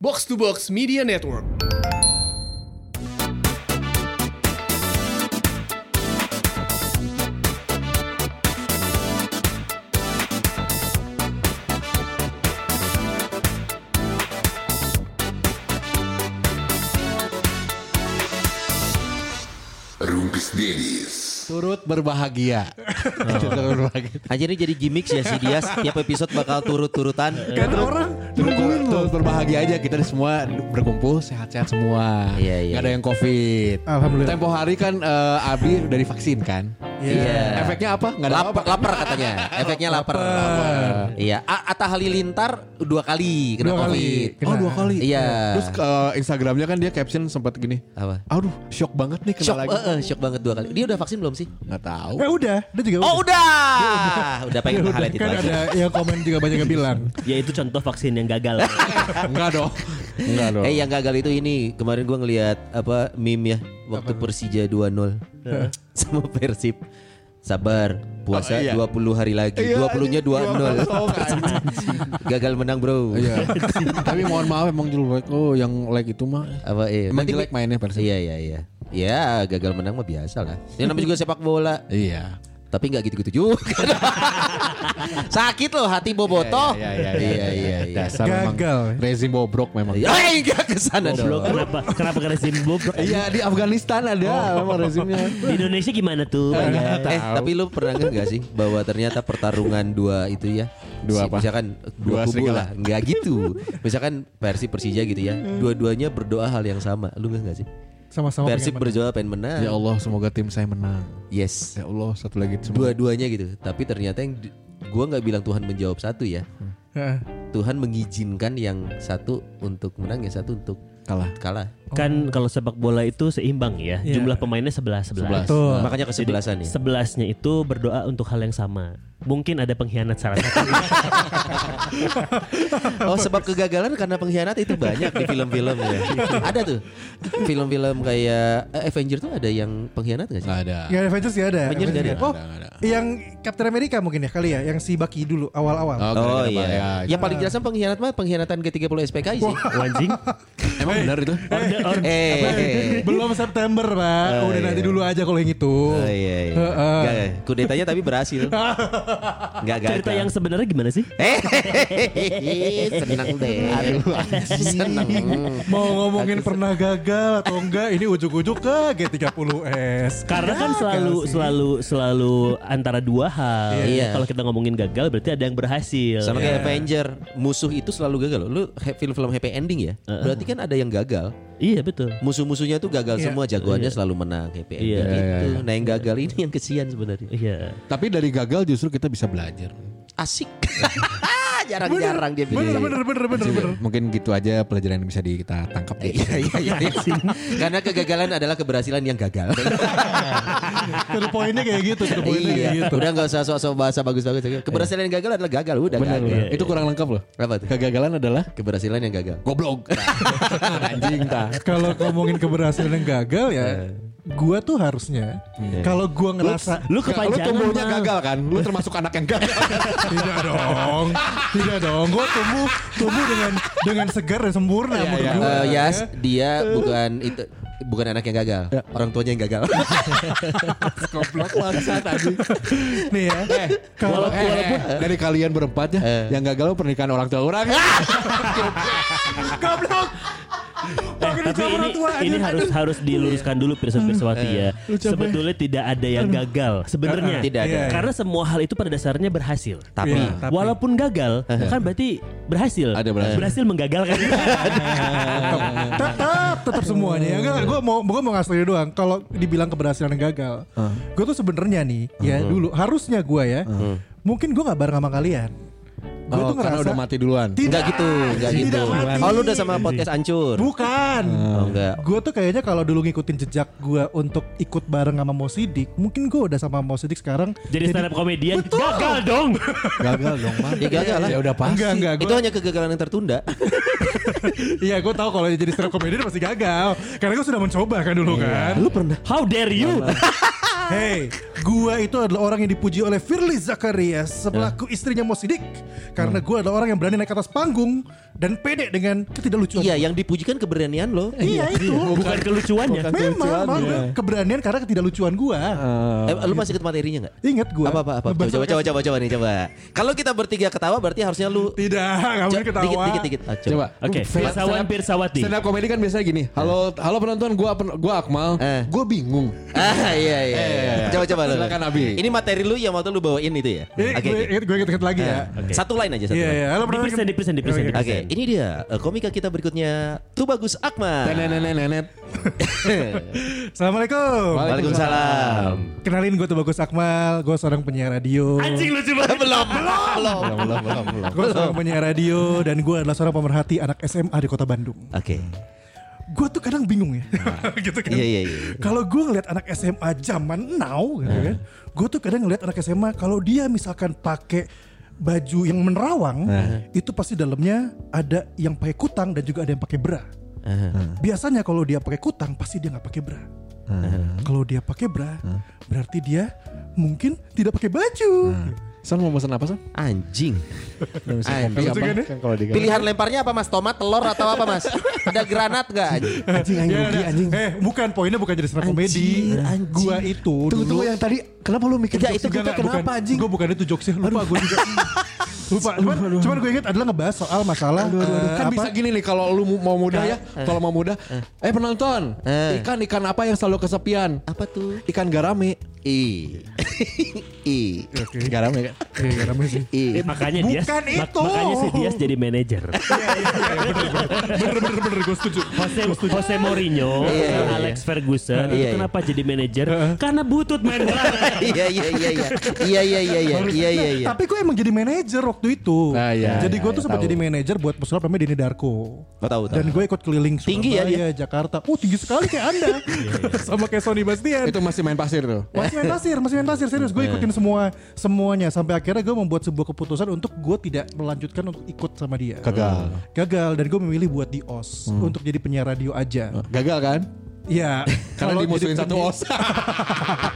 Box to Box Media Network. Rumpis Dennis. Turut berbahagia. Turut berbahagia. Aja ini jadi gimmick ya si Dias tiap episode bakal turut-turutan. Kan orang Turut, nungguin loh. berbahagia aja kita semua berkumpul sehat-sehat semua. Iya, iya. Gak ada yang covid. Alhamdulillah. Tempo hari kan eh, Abi udah divaksin kan. Iya. Efeknya apa? Gak ada Lapar, apa. lapar katanya. Efeknya lapar. Iya. A- Atta Halilintar dua kali kena Dua kali. Kena. Oh dua kali. Iya. Terus ke Instagramnya kan dia caption sempat gini. Apa? Aduh, shock banget nih kena Shock, lagi. eh, eh, shock banget dua kali. Dia udah vaksin belum sih? Nggak tahu. Eh udah, dia juga Oh udah, udah pengen Udah, highlight itu kan aja. ada yang komen juga banyak yang bilang. Ya itu contoh vaksin yang gagal. Enggak dong. Enggak dong. Eh yang gagal itu ini kemarin gua ngelihat apa meme ya waktu Persija 2-0 sama Persib. Sabar, puasa Oh, iya. 20 hari lagi. Iya, 20-nya 2-0. Gagal menang, Bro. Iya. Tapi mohon maaf emang jelek. Oh, yang like itu mah Apa iya? Emang Nanti jelek mainnya Persib. Iya, iya, iya. Ya, gagal menang mah biasa lah. Ini namanya juga sepak bola. Iya. Tapi nggak gitu-gitu juga. Sakit loh hati bobotoh. Iya, iya, iya, iya. iya. Dasar memang Gagal. rezim bobrok memang. Ya, enggak ke sana Goblok dong. kenapa kenapa ke rezim bobrok? Iya di Afghanistan ada memang rezimnya. Di Indonesia gimana tuh? Bang? Eh, tapi lu pernah nggak sih bahwa ternyata pertarungan dua itu ya? Dua apa? Misalkan dua, Dua kubu serigala. lah, nggak gitu. Misalkan Persib Persija gitu ya, dua-duanya berdoa hal yang sama. Lu nggak nggak sih? Sama-sama Persib berdoa pengen menang. Ya Allah semoga tim saya menang. Yes. Ya Allah satu lagi semoga. Dua-duanya gitu. Tapi ternyata yang gua nggak bilang Tuhan menjawab satu ya. Heeh. Tuhan mengizinkan yang satu untuk menang, yang satu untuk kalah. kalah. Kan kalau sepak bola itu seimbang ya. Iya. Jumlah pemainnya 11 11. Betul. Makanya kesebelasan ya. Sebelasnya itu berdoa untuk hal yang sama. Mungkin ada pengkhianat salah satu. Oh sebab kegagalan karena pengkhianat itu banyak di film-film ya. Ada tuh film-film kayak eh, Avenger tuh ada yang pengkhianat gak sih? Nggak ada. Ya Avengers ya ada. Avengers ada. Oh, ada, ada. yang Captain America mungkin ya kali ya, yang si Bucky dulu awal-awal. Oh gara-gara iya. bahaya. Yang paling jelas kan pengkhianat mah pengkhianatan ke-30 SPKI sih. Anjing. Emang benar itu? Orde. Eh. Belum September, Pak. Oh, Udah iya. nanti dulu aja kalau yang itu. Oh iya iya. Heeh. Nggak, kudetanya tapi berhasil. Enggak gagal. Cerita yang sebenarnya gimana sih? Eh, senang deh. Aduh, senang. Mau ngomongin pernah gagal atau enggak, ini ujuk-ujuk ke G30S. Karena kan selalu sih. selalu selalu antara dua hal. Iya. Kalau kita ngomongin gagal berarti ada yang berhasil. Sama kayak Avenger, musuh itu selalu gagal. Lu film-film happy ending ya? Berarti kan ada yang gagal. Iya betul. Musuh-musuhnya tuh gagal Iya. semua, jagoannya selalu menang ending Iya. gitu. Nah yang gagal ini yang kesian sebenarnya. Iya. Tapi dari gagal justru kita bisa belajar. Asik. Jarang-jarang dia bilang. Bener, bener, bener, bener, bener. Mungkin gitu aja pelajaran yang bisa di- kita tangkap. deh. Iya iya iya. Karena kegagalan adalah keberhasilan yang gagal. To the pointnya kayak gitu, to the pointnya kayak iya. gitu. Udah nggak usah sok-sok bahasa bagus-bagus. Keberhasilan yang gagal adalah gagal. Udah Bener, gagal. bener. Itu kurang lengkap loh. Apa tuh? Kegagalan adalah Keberhasilan yang gagal. goblok. Anjing tak. Kalau ngomongin keberhasilan yang gagal ya, Eh. Gua tuh harusnya kalau gua ngerasa Lu Lu kepanjangan. tumbuhnya Bang. gagal kan? Lu termasuk anak yang gagal. tidak dong, tidak dong. Gua tumbuh tumbuh dengan dengan segar dan sempurna menurut iya. gua. Eh, ya. Yas, dia bukan itu bukan anak yang gagal. Orang tuanya yang gagal. Goblok bangsat anjing. Nih ya. Kalau Kalau eh, eh, dari kalian berempat ya, Eh. yang gagal pernikahan orang tua orang. goblok. Eh, tapi ini ini harus harus diluruskan dulu Pirsa Pirsawati ya. Sebetulnya tidak ada yang gagal sebenarnya. Tidak ada. Iya. Karena semua hal itu pada dasarnya berhasil. Tapi Iya. Tapi- Walaupun gagal, kan berarti berhasil. Ada berhasil. menggagalkan. tetap tetap semuanya ya enggak gue mau gue mau ngasih doang kalau dibilang keberhasilan yang gagal gue tuh sebenarnya nih ya dulu harusnya gue ya mungkin gue nggak bareng sama kalian gue Oh, tuh karena ngerasa udah mati duluan. enggak gitu, enggak Tidak gitu. mati. Oh, lu udah sama podcast hancur. bukan Oh, enggak. gue tuh kayaknya kalau dulu ngikutin jejak gue untuk ikut bareng sama Mo Sidik mungkin gue udah sama Mo Sidik sekarang Jadi stand up komedian gagal dong. Gagal dong, Man. Ya gagal lah. Ya udah pasti. enggak enggak Itu gue hanya kegagalan yang tertunda. iya gue tahu kalau jadi stand up komedian pasti gagal karena gue sudah mencoba kan dulu kan Lu pernah? How dare you? Hey, gua itu adalah orang yang dipuji oleh Firly Zakaria sebelaku istrinya Mo Sidik. Karena gua adalah orang yang berani naik ke atas panggung dan pede dengan ketidaklucuan. Iya, yang dipujikan keberanian lo. Iya itu. Bukan kelucuannya. Memang, memang keberanian karena ketidaklucuan gua. Eh, lu masih ikut materinya nggak? Ingat gua. Apa apa apa? Coba coba coba coba, coba nih coba. Kalau kita bertiga ketawa berarti harusnya lu Tidak, nggak mungkin ketawa. Dikit dikit dikit. Ah, coba. Coba. Oke, Pirsawan Pirsawati. Stand up comedy kan biasanya gini. Halo, halo penonton, gua gua Akmal. Eh. Gua bingung. Ah iya iya. iya. Coba coba lu. Silakan, Abi. Ini materi lu yang waktu lu bawain itu ya. Oke. gue oke. inget, gue inget lagi ya. Oke. Satu line aja satu Iya, iya. Halo, Di pernah present, di present, di present, di Oke, ini dia eh, komika kita berikutnya. Tuh bagus Akmal. Assalamualaikum. Waalaikumsalam. Kenalin gue tuh Bagus Akmal. Gue seorang penyiar radio. Anjing lucu banget. belum belum belum belum belum belum. Gue seorang penyiar radio dan gue adalah seorang pemerhati anak SMA di kota Bandung. Oke. Gue tuh kadang bingung ya, gitu kan. Iya iya iya. Kalau gue ngeliat anak SMA zaman now, gitu kan. Gue tuh kadang ngeliat anak SMA kalau dia misalkan pakai baju yang menerawang, itu pasti dalamnya ada yang pakai kutang dan juga ada yang pakai bra. Biasanya kalau dia pakai kutang pasti dia nggak pakai bra. Kalau dia pakai bra, berarti dia mungkin tidak pakai baju. San mau pesan apa, San? Anjing. Anjing apa? Kan kalau Pilihan lemparnya apa Mas? Tomat, telur atau apa Mas? Ada granat gak? anjing? anjing anjing Ya, rugi nah, anjing. Eh, bukan poinnya bukan jadi stand up komedi. Anjing. Gua itu Tunggu dulu tunggu yang tadi kenapa lu mikir jokes itu? Enggak, kenapa bukan, anjing? Gue bukan itu jokesnya Lupa gue juga Lupa Cuman, cuman gue ingat adalah ngebahas soal masalah eh, kan apa? bisa gini nih kalau lu mau mudah ya, kalau mau mudah, eh penonton, Eh. ikan ikan apa yang selalu kesepian? Apa tuh? Ikan garame. I. I. Garame kan? Iya, gak rame sih I. Makanya dia Bukan itu. makanya si Dias jadi manajer. Bener bener bener gue setuju Jose Jose Mourinho, Iya, iya, Alex Ferguson Iya, itu iya. kenapa jadi manajer? Karena butut main bola. Iya iya iya iya. Iya iya iya iya. Iya iya iya. Tapi gue emang jadi manajer waktu itu Ah, iya, Jadi iya, gue tuh iya, sempat jadi manajer buat pesulap namanya Denny Darko Oh, tahu tahu. Dan gue ikut keliling Tinggi ya Surabaya, Jakarta Oh tinggi sekali kayak anda Sama kayak Sony Bastian Itu masih main pasir tuh. Masih main pasir, masih main pasir serius. Gue ikutin semua semuanya sampai akhirnya gue membuat sebuah keputusan untuk gue tidak melanjutkan untuk ikut sama dia. Gagal. Gagal dan gue memilih buat di OS untuk jadi penyiar radio aja. Gagal kan? Iya. Karena dimusuhin jadi satu os.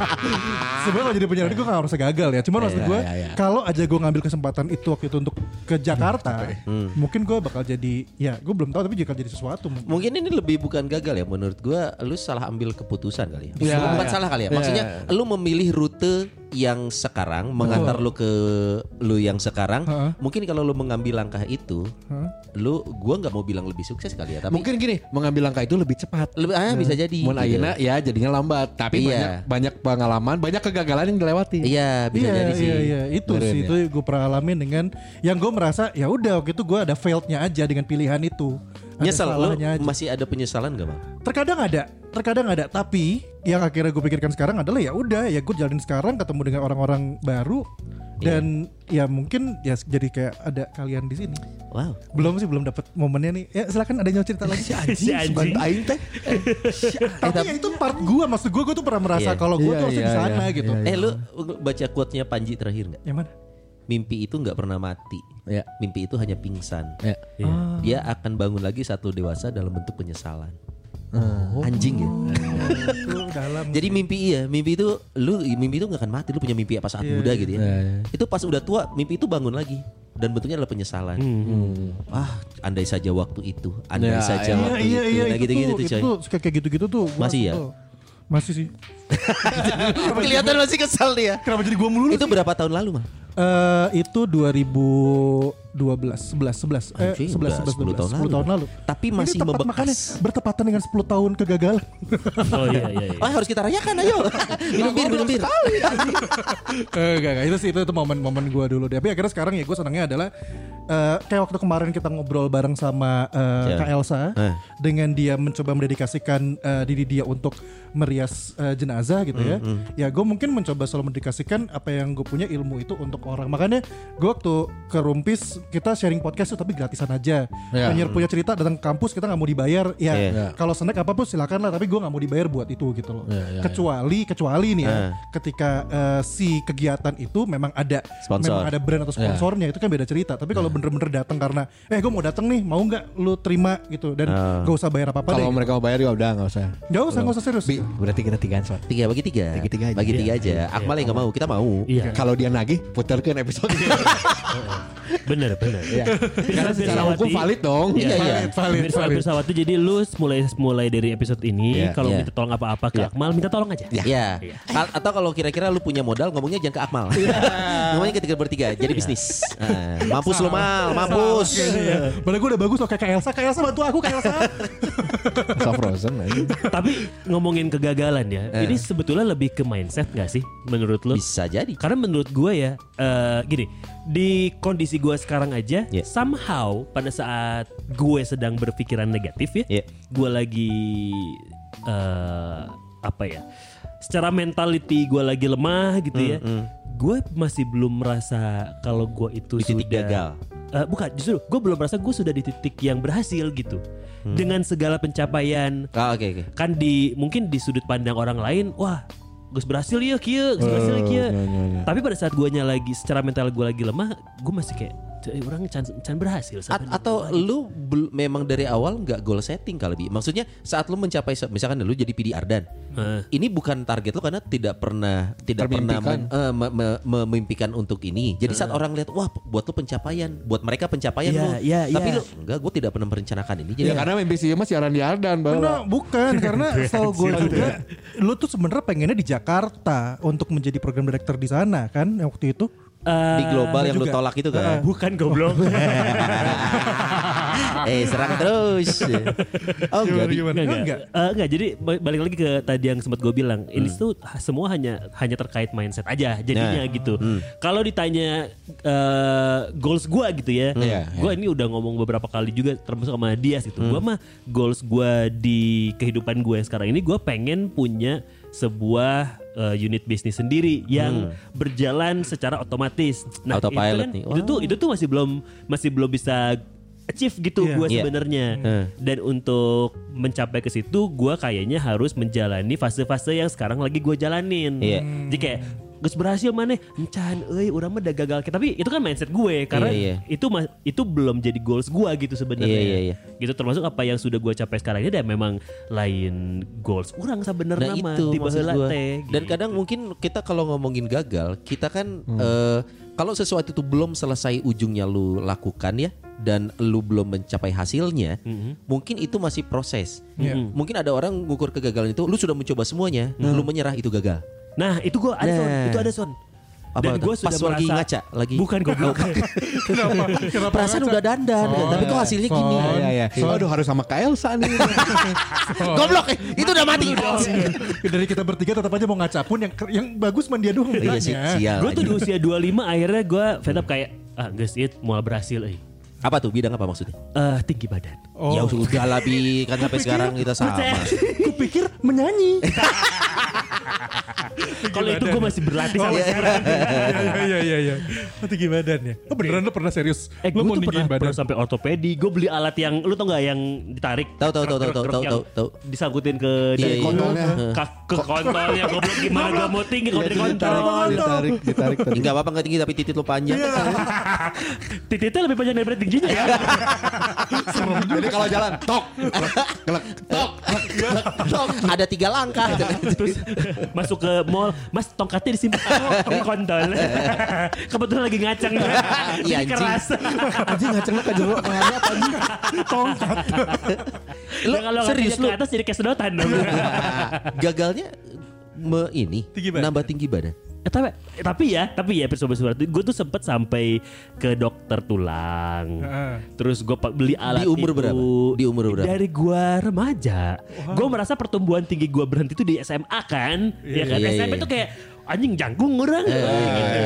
Sebenarnya kalau jadi penyiar radio gue gak harus gagal ya. Cuman maksud Iya, gue iya, iya. kalau aja gue ngambil kesempatan itu waktu itu untuk ke Jakarta, mungkin gue bakal jadi ya gue belum tahu tapi bakal jadi sesuatu. mungkin. Mungkin ini lebih bukan gagal ya menurut gua lu salah ambil keputusan kali ya. Bukan salah kali ya. Maksudnya lu memilih rute yang sekarang mengantar lu ke lu yang sekarang. Heeh. Mungkin kalau lu mengambil langkah itu, lu gua nggak mau bilang lebih sukses kali ya, tapi Mungkin gini, mengambil langkah itu lebih cepat. lebih ah bisa jadi. Mun gitu. ayeuna ya jadinya lambat, tapi Iya. banyak banyak pengalaman, banyak kegagalan yang dilewati. Iya, bisa iya, jadi sih. iya, iya, itu Beneran sih ya. itu gue pernah alamin dengan yang gue merasa ya udah waktu itu gue ada failednya aja dengan pilihan itu. Ada Nyesel lu aja. masih ada penyesalan gak bang? Terkadang ada, terkadang ada. Tapi yang akhirnya gue pikirkan sekarang adalah ya udah ya gue jalanin sekarang ketemu dengan orang-orang baru dan ya mungkin ya jadi kayak ada kalian di sini. Wow. Belum sih belum dapat momennya nih. Ya silakan ada yang cerita lagi. Si anjing. Aing teh. Tapi ya itu part gue maksud gue gue tuh pernah merasa Iya. kalau gue Iya, tuh harusnya iya, di sana iya, gitu. iya, Eh lu baca quote-nya Panji terakhir nggak? Yang mana? Mimpi itu nggak pernah mati. Ya. Mimpi itu hanya pingsan. Ya. Iya. Dia akan bangun lagi satu dewasa dalam bentuk penyesalan. Oh. Anjing ya. Itu dalam. Jadi mimpi iya, mimpi itu lu mimpi itu nggak akan mati. Lu punya mimpi apa saat Iya, muda gitu ya. Iya, iya. Itu pas udah tua, mimpi itu bangun lagi dan bentuknya adalah penyesalan. Ah, andai saja waktu itu, andai Ya, saja iya. Waktu iya itu. iya nah itu gitu-gitu tuh, tuh itu tuh kayak gitu-gitu tuh. Masih ya? sebel. Masih sih. Kelihatan masih kesal dia. Kenapa jadi gua mulu Itu berapa tahun lalu, Mang? Eh itu 2012, 11, 11, eh, Anjing, 11, udah 11, 10 tahun 10 tahun lalu. Tapi Ini masih tepat membekas. makanya bertepatan dengan 10 tahun kegagalan. Oh iya iya. iya. Oh, harus kita rayakan ayo. minum bir, minum bir. Eh, Enggak, enggak, itu sih itu, itu momen-momen gua dulu. Tapi akhirnya sekarang ya gue senangnya adalah eh, kayak waktu kemarin kita ngobrol bareng sama eh, Siapa? Kak Elsa Eh. dengan dia mencoba mendedikasikan eh, diri dia untuk merias eh, jenazah gitu ya. Ya gue mungkin mencoba selalu mendedikasikan apa yang gue punya ilmu itu untuk orang. Makanya gue waktu ke Rumpis kita sharing podcast tuh tapi gratisan aja. Iya. Penyiar punya cerita datang ke kampus kita nggak mau dibayar. Ya Iya. kalau snack apa pun silakan lah tapi gue nggak mau dibayar buat itu gitu loh. Iya, iya, kecuali kecuali nih ya Ah. ketika eh, si kegiatan itu memang ada Sponsor. memang ada brand atau sponsornya itu kan beda cerita. Tapi kalau bener-bener datang karena eh gue mau datang nih mau nggak lu terima gitu dan Ah. gak usah bayar apa apa deh. Kalau mereka mau bayar ya udah nggak usah. Gak usah gak usah serius. Bi, berarti kita tigaan soal. Tiga bagi tiga. Bagi tiga aja. Bagi tiga aja. Akmal yang nggak mau, kita mau. Iya, Kalau dia nagih, putarkan episode bener bener. Iya. Karena secara hukum valid dong. Iya, iya. Valid, valid, valid. Pirsawati jadi lu mulai mulai dari episode ini Iya. kalau Iya. minta tolong apa-apa ke Akmal minta tolong aja. Ya. A- Atau kalau kira-kira lu punya modal ngomongnya jangan ke Akmal. ngomongnya ketiga bertiga jadi bisnis. Ah, mampus lu mal, mampus. Iya. Padahal gue udah bagus loh kayak Elsa. Kak Elsa bantu aku Kak Elsa. Frozen. Tapi ngomongin kegagalan ya, ini sebetulnya lebih ke mindset gak sih menurut lu? Bisa jadi. Karena menurut gue ya, eh, gini, di kondisi gue sekarang aja, Yeah. somehow pada saat gue sedang berpikiran negatif ya, Yeah. gue lagi eh, apa ya, secara mentality gue lagi lemah gitu ya, gue masih belum merasa kalau gue itu Di titik sudah gagal. Eh, bukan, justru gue belum merasa gue sudah di titik yang berhasil gitu, dengan segala pencapaian. Ah, oke oke. kan di mungkin di sudut pandang orang lain wah Gus berhasil ya kia Gus berhasil ya kia. tapi pada saat guanya lagi secara mental gue lagi lemah gue masih kayak "Cek, orang can, can berhasil A- sebenarnya." atau lu bel- memang dari awal nggak goal setting kali bi. Maksudnya saat lu mencapai misalkan lu jadi PD Ardan Eh, ini bukan target lu karena tidak pernah tidak pernah men- eh, me- me- memimpikan untuk ini. Jadi saat orang lihat wah buat lu pencapaian buat mereka pencapaian Iya, lu. iya, tapi iya. lu enggak gue tidak pernah merencanakan ini. Ya jadi karena mimpi sih mas siaran di Ardan Karena bahwa bukan karena setahu gue juga lu tuh sebenarnya pengennya di Jakarta untuk menjadi program director di sana kan waktu itu. Eh, di global yang lu juga. tolak itu kan bukan goblok eh serang terus oh enggak Bi. Gimana? Enggak, Enggak. Eh, enggak, jadi ba- balik lagi ke tadi yang sempat gue bilang, ini tuh semua hanya hanya terkait mindset aja jadinya Nah, gitu. Kalau ditanya eh, goals gue gitu ya, Iya, gue ini udah ngomong beberapa kali juga termasuk sama Dias gitu. Gue mah goals gue di kehidupan gue yang sekarang ini gue pengen punya sebuah eh, unit bisnis sendiri yang berjalan secara otomatis. Nah, Autopilot itu, nih. kan, itu tuh itu tuh masih belum masih belum bisa achieve gitu Iya. gue Iya. sebenarnya. Hmm. Dan untuk mencapai ke situ, gue kayaknya harus menjalani fase-fase yang sekarang lagi gue jalanin. Iya. Jadi kayak Gus berhasil mana? Encan, euy, urang mah udah gagal. Tapi itu kan mindset gue karena Iya, iya. itu itu belum jadi goals gue gitu sebenarnya. Iya, iya, iya. Gitu termasuk apa yang sudah gue capai sekarang ini dan memang lain goals urang sebenarnya Nah mah itu gua. teh. Dan gitu. kadang mungkin kita kalau ngomongin gagal, kita kan eh, kalau sesuatu itu belum selesai ujungnya lu lakukan ya dan lu belum mencapai hasilnya, mungkin itu masih proses. Mungkin ada orang ngukur kegagalan itu, lu sudah mencoba semuanya, lu menyerah itu gagal. Nah itu gue ada son, Nah. itu ada son. Apa Dan gue sudah Pas lagi merasa ngaca, lagi- bukan goblok. Kenapa? Kenapa? Perasaan udah dandan, tapi kok hasilnya gini. Iya iya. Aduh harus sama Kak Elsa nih. Goblok, eh, itu udah mati. Dari kita bertiga tetap aja mau ngaca pun yang yang bagus man dia doang. Iya sih, sial. gue tuh di usia 25 akhirnya gue fed up kayak ah guys it mau berhasil eh. Apa tuh bidang apa maksudnya? Eh, tinggi badan. Oh. Ya sudah lah Bi, kan sampai sekarang kita sama. Kupikir menyanyi. Kalau itu gue masih berlatih sampai sekarang. Iya iya iya. Oh, tinggi badan ya. Oh beneran lu pernah serius? Eh gue lu mau tuh pernah, badan? pernah sampai ortopedi. Gue beli alat yang lu tau gak yang ditarik? Tahu, tahu, tahu, tahu, tahu, yang tahu, tahu. Disangkutin ke Iya, dari iya. Kontolnya. Ke kontolnya goblok gimana gue mau tinggi kalau dari kontol. Ditarik, ditarik. ditarik. Enggak apa-apa enggak tinggi tapi titik lu panjang. Titiknya lebih panjang daripada tingginya ya. Jadi kalau jalan, tok, kelek, tok, Tok, ada tiga langkah. Terus masuk ke mall, Mas tongkatnya disimpan oh, kontol. Kebetulan lagi ngacang. Iya, anjing. keras. anjing ngaceng ke jeruk mana apa anjing? Tongkat. Lu Nah, kalau serius lu ke atas jadi kayak sedotan dong. gagalnya me ini Tinggi badan. nambah tinggi badan. Eh, tapi, tapi ya, tapi ya sobat sobat gue tuh sempet sampai ke dokter tulang. Heeh. Terus gue beli alat Di umur itu. berapa? Di umur berapa? Dari gue remaja. Gue merasa pertumbuhan tinggi gue berhenti tuh di SMA kan, ya kan? Iya, SMP iya. tuh kayak anjing jangkung orang. gitu.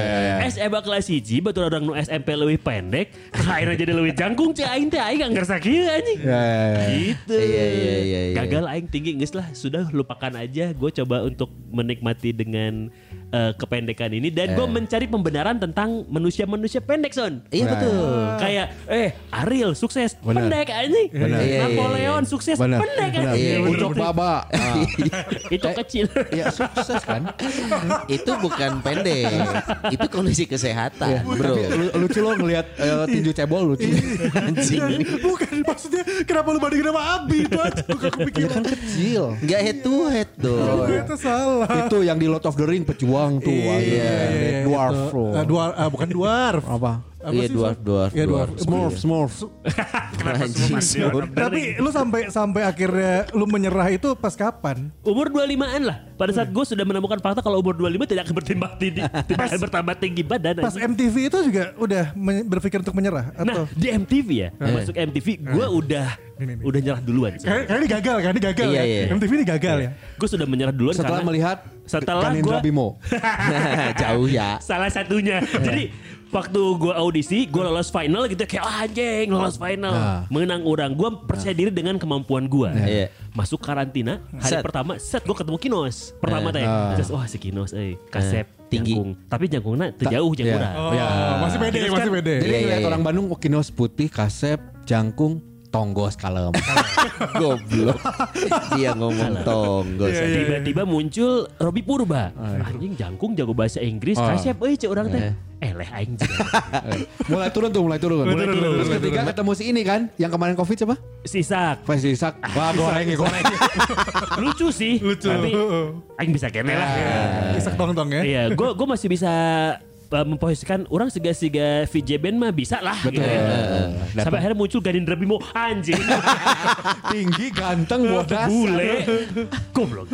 SMA kelas 1 betul orang nu SMP lebih pendek, akhirnya jadi lebih jangkung cek aing teh aing gak ngerasa kieu anjing. Ya. Gitu. Iya, iya, iya, iya. Gagal aing tinggi geus lah, sudah lupakan aja. Gue coba untuk menikmati dengan eh, kependekan ini dan gue mencari pembenaran tentang manusia-manusia pendek son. Iya betul. Kayak eh Ariel sukses Benar. pendek anjing. Benar. Iya, iya, Napoleon sukses Benar. pendek anjing. Ucok baba. Ah. Itu kecil. Ya sukses kan. itu bukan pendek. itu kondisi kesehatan, bro. Tapi lucu lo ngelihat eh, tinju cebol lucu. Anjing. Bukan maksudnya kenapa lu bandingin sama Abi itu aja gue gak Dia kepikiran. kan kecil. Nggak head to head Oh, dong. itu salah. Itu yang di Lord of the Ring pejuang tuh. Iya, Iya, dwarf. itu. lo. Ah, dwarf, ah, bukan dwarf. Apa? Apa Iya sih, dwarf, dwarf, Iya, dwarf. dwarf. Smurf, Smurf. Anjing. Tapi lu sampai sampai akhirnya lu menyerah itu pas kapan? Umur 25-an lah. Pada saat gue sudah menemukan fakta kalau umur 25 tidak akan bertambah tinggi, tidak akan bertambah tinggi badan. Pas anjing. MTV itu juga udah berpikir untuk menyerah Nah atau? di MTV ya, masuk MTV gue udah udah nyerah duluan. Kayak kayak ini gagal kan, ini gagal Iya, ya. iya. MTV ini gagal ya. Gue sudah menyerah duluan Setelah karena melihat Setelah gua- Bimo. Jauh ya. salah satunya. Jadi waktu gue audisi, gue lolos final gitu kayak "Wah, anjing lolos final, Nah. menang orang. Gue percaya diri dengan kemampuan gue. Iya. Masuk karantina hari Set. pertama, set gue ketemu Kinos. Pertama teh, Ah. terus wah si Kinos, eh kasep tinggi. jangkung. Tapi jangkungnya terjauh Iya. jangkung Oh, Ya. masih pede, masih kan- pede. Jadi Iya, ngeliat iya, orang Bandung oh, kinos putih, kasep, jangkung, tonggos kalem. Goblok. Dia ngomong tonggol. Iya, Tiba-tiba muncul Robi Purba. Anjing jangkung jago bahasa Inggris, Ah. kasep euy cek orang teh. Eh leh aing juga. mulai turun tuh, mulai turun. Mulai turun, Terus ketiga ketemu si ini kan, yang kemarin covid siapa? Sisak. Pas Isak. Wah goreng goreng. Lucu sih. Lucu. Tapi aing bisa kene lah. Isak dong-dong ya. Iya, gue gue masih bisa uh, memposisikan orang siga-siga VJ band mah bisa lah. Betul. gitu ya. Sampai akhirnya muncul Ganindra Bimo anjing. Tinggi, ganteng, bodas. Bule. Goblok.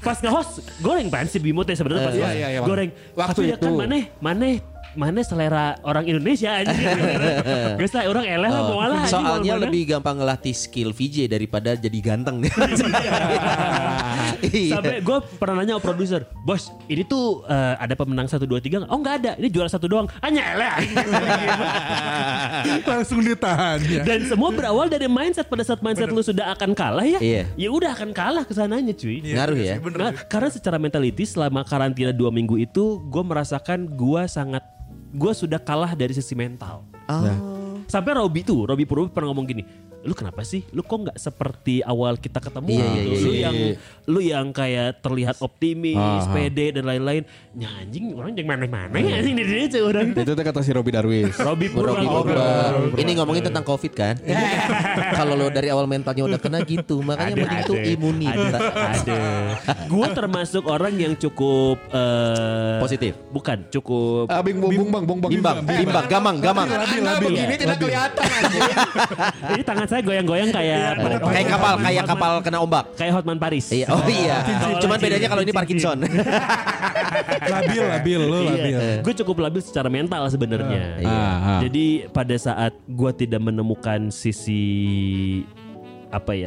pas nge-host goreng pan si Bimo teh sebenarnya pas Iya, host. iya, iya, goreng. waktu Tapi ya kan itu. maneh maneh maneh selera orang Indonesia anjing. Geus lah orang eleh lah mau lah Soalnya lebih gampang ngelatih skill VJ daripada jadi ganteng. Iya. Sampai gue pernah nanya ke produser, bos ini tuh eh, ada pemenang 1, 2, 3 Oh nggak ada, ini juara satu doang. Hanya eleh. Langsung ditahan ya. Dan semua berawal dari mindset pada saat mindset lu sudah akan kalah ya. Iya. Ya udah akan kalah ke sananya cuy. Ngaruh ya. Nah, karena secara mentality selama karantina dua minggu itu gue merasakan gue sangat gue sudah kalah dari sisi mental. Sampai Robi tuh, Robi Purwo pernah ngomong gini, lu kenapa sih? Lu kok nggak seperti awal kita ketemu Iya, gitu? iya, lu iya, yang lu yang kayak terlihat optimis, Ah, ah. pede dan lain-lain. Ya anjing orang yang mana-mana ya anjing di sini cuy orang. Itu tuh kata si Robi Darwis. Robi Purba. Ini ngomongin tentang COVID kan. Kalau lo dari awal mentalnya udah kena gitu, makanya mending tuh imunitas. Ada. Gue termasuk orang yang cukup eh, Positif. Bukan, cukup Ah, bing bong bong bang bong bang. Bimbang, bimbang, gamang, gamang. Anda begini tidak kelihatan aja. Jadi tangan saya goyang-goyang kayak Kayak kapal, kayak kapal kena ombak. kayak Hotman Paris. Iya, oh iya. Cuman bedanya kalau ini Parkinson. Labil, labil, lu labil. Gue cukup labil secara mental sebenarnya. Iya. Ah, ah. Jadi pada saat gue tidak menemukan sisi apa ya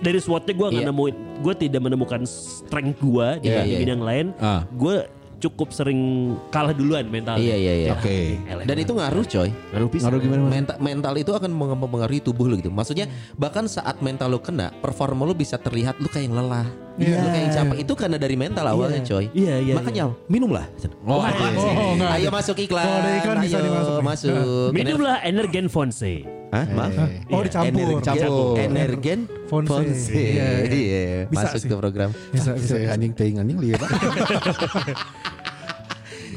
dari SWOT-nya gue nggak Iya. nemuin gue tidak menemukan strength gue di Iya, bidang iya. bidang lain Ah. gue cukup sering kalah duluan mental Iya, iya, iya. Oke. Dan itu ngaruh coy. ngaruh pisan. Ngaruh gimana? Mental, mental itu akan mempengaruhi tubuh lo gitu. Maksudnya bahkan saat mental lo kena, performa lo bisa terlihat lo kayak yang lelah, lo kayak yang capek. Itu karena dari mental awalnya coy. Iya, iya, Makanya minumlah. Oh, Wah, Oh, enggak. Ayo masuk iklan. Ada iklan bisa Ayo dimasuk nih. masuk. minumlah Energen Fonse Hah? Maaf. Oh, dicampur. Energen, Campur. Energen Fonse. Fonse. Iya. Iya, Bisa masuk sih. ke program Bisa, bisa. Bisa anjing teuing anjing lihat.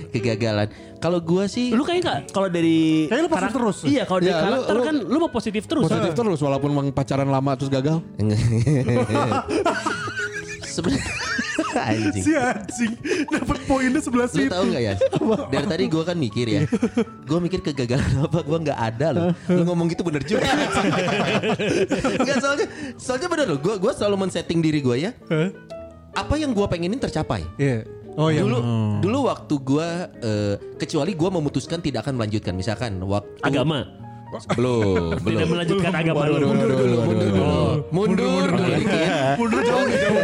kegagalan. Kalau gua sih Lu kayak gak kalau dari Kayaknya lu positif terus. Iya kalau dari Ya, lu- karakter lu- kan lu mau positif terus. Positif terus walaupun pacaran lama terus gagal. sebenarnya anjing. Si anjing dapat poinnya sebelah Lu situ. tahu nggak ya? Dari tadi gue kan mikir ya. Gue mikir kegagalan apa gue nggak ada loh. Lu ngomong gitu bener juga. Enggak soalnya soalnya bener loh. Gue gue selalu men-setting diri gue ya. Apa yang gue pengenin tercapai. Iya. Oh iya. Dulu dulu waktu gue eh, kecuali gue memutuskan tidak akan melanjutkan. Misalkan waktu Agama. Belum Tidak belum. melanjutkan agama lu. Mundur dulu, mundur dulu. Oh, Mundur dulu dikit. Mundur jauh jauh.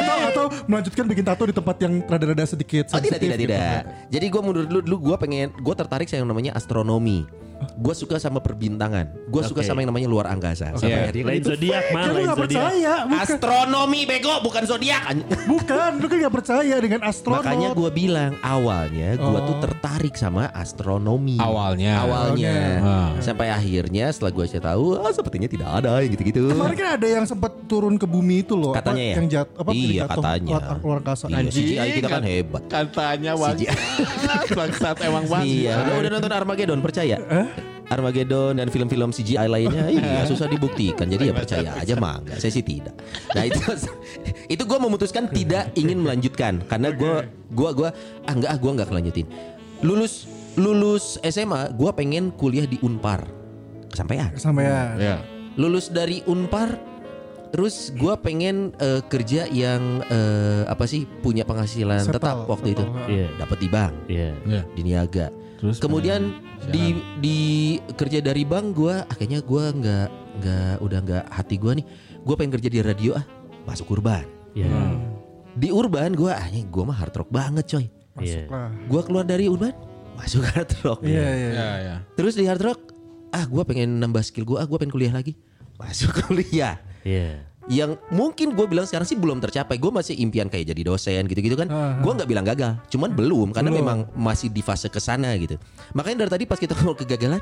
atau, atau melanjutkan bikin tato di tempat yang rada-rada sedikit Oh tidak sensitif tidak gitu. tidak. Jadi gue mundur dulu dulu gue pengen gue tertarik sama yang namanya astronomi. Gue suka sama perbintangan. Gue suka Oke. sama yang namanya luar angkasa. Sampai Iya. akhirnya kan Lain zodiak mah, lain zodiak. astronomi bego bukan zodiak. bukan lu kan gak percaya dengan astronot Makanya gue bilang awalnya gue tuh tertarik sama astronomi. Awalnya. Awalnya. Ah. Sampai akhirnya setelah gue cari tahu, ah, sepertinya tidak ada yang gitu-gitu. Kemarin kan ada yang sempat turun ke bumi itu loh. apa, Katanya ya? Yang jat, apa Iya, jatuh katanya. Luar, luar angkasa. Iya, CGI kita kan hebat. Katanya bangsat. bangsat emang Iya, bangsat. udah, udah nonton Armageddon percaya? Armageddon dan film-film CGI lainnya iya susah dibuktikan jadi ya percaya aja mah enggak saya sih tidak nah itu itu gue memutuskan tidak ingin melanjutkan karena gue gua gua ah enggak ah gue enggak kelanjutin lulus lulus SMA gue pengen kuliah di Unpar kesampaian Kesampaian. Ya. lulus dari Unpar terus gue pengen eh, kerja yang eh, apa sih punya penghasilan Settle, tetap waktu itu settle. Iya. dapat di bank Iya. Ya. di niaga. Terus kemudian di di kerja dari bank gua akhirnya gua nggak nggak udah nggak hati gua nih. Gua pengen kerja di radio ah, masuk urban. Iya. Di urban gua ah gua mah hard rock banget coy. Iya. Wah. Gua keluar dari urban masuk hard rock. Iya, iya. Ya, ya. Terus di hard rock ah gua pengen nambah skill gua, ah gua pengen kuliah lagi. Masuk kuliah. Iya. Yang mungkin gue bilang sekarang sih belum tercapai. Gue masih impian kayak jadi dosen gitu-gitu kan. Ah. Gue nggak bilang gagal, cuman belum karena Belum. memang masih di fase ke sana gitu. Makanya dari tadi pas kita ngomong kegagalan,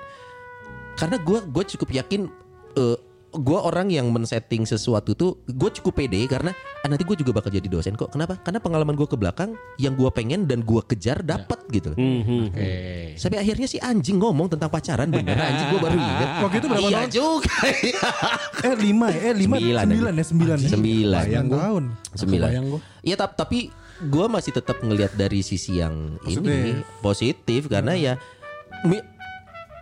karena gue gue cukup yakin eh gue orang yang men-setting sesuatu tuh gue cukup pede karena ah, nanti gue juga bakal jadi dosen kok. Kenapa? Karena pengalaman gue ke belakang yang gue pengen dan gue kejar dapat gitu. Mhm. Oke. Sampai akhirnya si anjing ngomong tentang pacaran bener anjing gue baru ingat. Waktu itu berapa iya tahun? juga. Eh lima ya? Eh lima? Sembilan, Sembilan ya? Sembilan ya? Sembilan. Sembilan tahun. Sembilan. Iya tap- tapi gue masih tetap ngelihat dari sisi yang ini positif karena ya mi-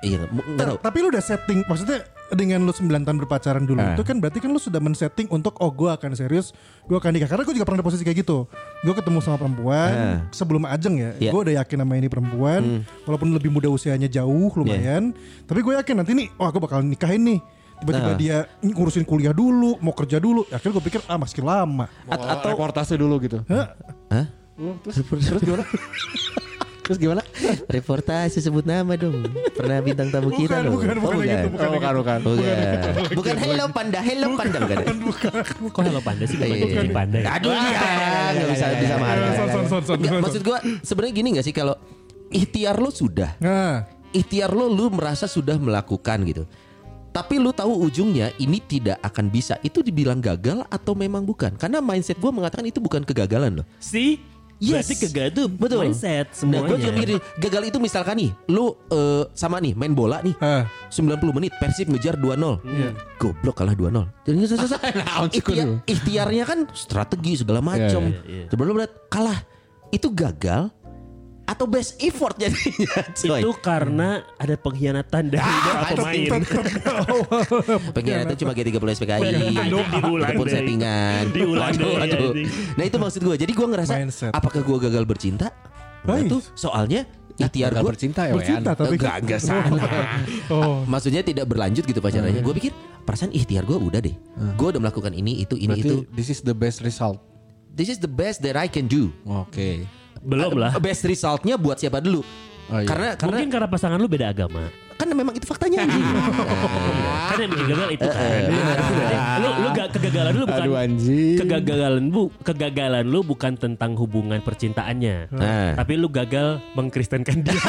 iya mu- nggak tahu. Nah, tapi lu udah setting maksudnya dengan lu 9 tahun berpacaran dulu Ah. itu kan berarti kan lu sudah men-setting untuk oh gue akan serius gue akan nikah karena gue juga pernah ada posisi kayak gitu gue ketemu sama perempuan Ah. sebelum ajeng ya Iya. gue udah yakin sama ini perempuan walaupun lebih muda usianya jauh lumayan tapi gue yakin nanti nih oh aku bakal nikahin nih tiba-tiba Ah. dia ngurusin kuliah dulu mau kerja dulu akhirnya gue pikir ah masih lama At- atau reportase dulu gitu. Hah? Hah? Terus, terus gimana? terus gimana? Reportase sebut nama dong. Pernah bintang tamu Bukan, kita loh. bukan, bukan yang itu, Oh, bukan, bukan. Bukan. Bukan hello panda, hello panda bukan. Kok hello panda sih bukan Iya. jadi panda ya? Aduh ya, nggak bisa bisa marah. Maksud gue sebenarnya gini nggak sih kalau ikhtiar lo sudah, nah ikhtiar lo lu merasa sudah melakukan gitu. Tapi lu tahu ujungnya ini tidak akan bisa. Itu dibilang gagal atau memang bukan? Karena mindset gue mengatakan itu bukan kegagalan loh. Si Yes. Berarti gagal tuh Betul. mindset Nah, gue juga semuanya. mikir gagal itu misalkan nih, lu eh, sama nih main bola nih. Ah. 90 menit Persib ngejar 2-0. Iya. Goblok kalah 2-0. Jadi selesai. Naon sih, Ikhtiar, ikhtiarnya kan strategi segala macam. Iya, iya, iya. Sebelum berat kalah. Itu gagal atau best effort jadinya, coy. Itu karena ada pengkhianatan dari beberapa pemain. Pengkhianatan cuma G30 SPKI. Ataupun settingan. Diulang. Nah itu maksud gue. Jadi gue ngerasa Mindset. apakah gue gagal bercinta? Nah, itu soalnya ikhtiar Gagal gue bercinta ya, bercinta tapi Enggak, enggak salah. oh Maksudnya tidak berlanjut gitu pacarannya. Gue pikir perasaan ikhtiar gue udah deh. Gue udah melakukan ini, itu, ini, Berarti itu. this is the best result. This is the best that I can do. Oke. Belum lah. Best resultnya buat siapa dulu? Oh, iya. Karena karena Mungkin karena pasangan lu beda agama. kan memang itu faktanya anjing. Kan yang bikin gagal itu kan. benar. Lu lu gak kegagalan lu bukan Aduh anjing. kegagalan bu kegagalan lu bukan tentang hubungan percintaannya. Nah. Tapi lu gagal mengkristenkan dia.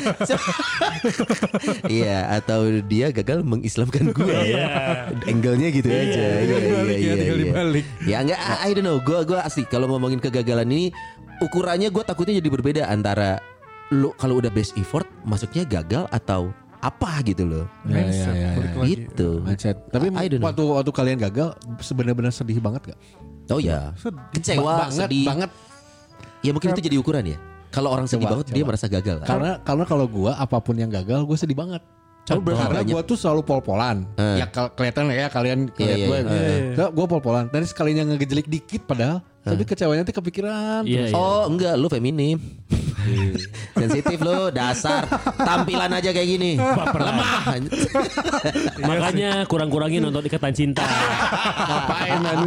Iya, atau dia gagal mengislamkan gue. Iya. Angle-nya gitu aja. Iya, iya, ya, iya, tinggal iya. dibalik. Ya enggak, I, I don't know. Gue gua asli kalau ngomongin kegagalan ini ukurannya gue takutnya jadi berbeda antara lu kalau udah best effort masuknya gagal atau apa gitu loh. Ya, ya, mindset ya, ya. Gitu. Mindset. Tapi I don't know. waktu waktu kalian gagal sebenarnya sedih banget gak? Oh ya, Sedih. kecewa, banget, sedih. banget. Ya mungkin itu jadi ukuran ya. Kalau orang sedih Coba, banget dia merasa gagal. Karena karena kalau gua apa pun yang gagal gue sedih banget. Contoh Karena gue tuh selalu pol-polan. Eh. Ya ke- kelihatan ya kalian lihat iya, gue. iya. Gue pol-polan. Dan sekalinya ngegejelik dikit padahal. Tapi kecewanya tuh kepikiran. Iya, terus. iya. Oh enggak, lu feminim. Sensitif lu dasar tampilan aja kayak gini. Lemah. Makanya kurang-kurangin nonton Ikatan Cinta. ngapain man?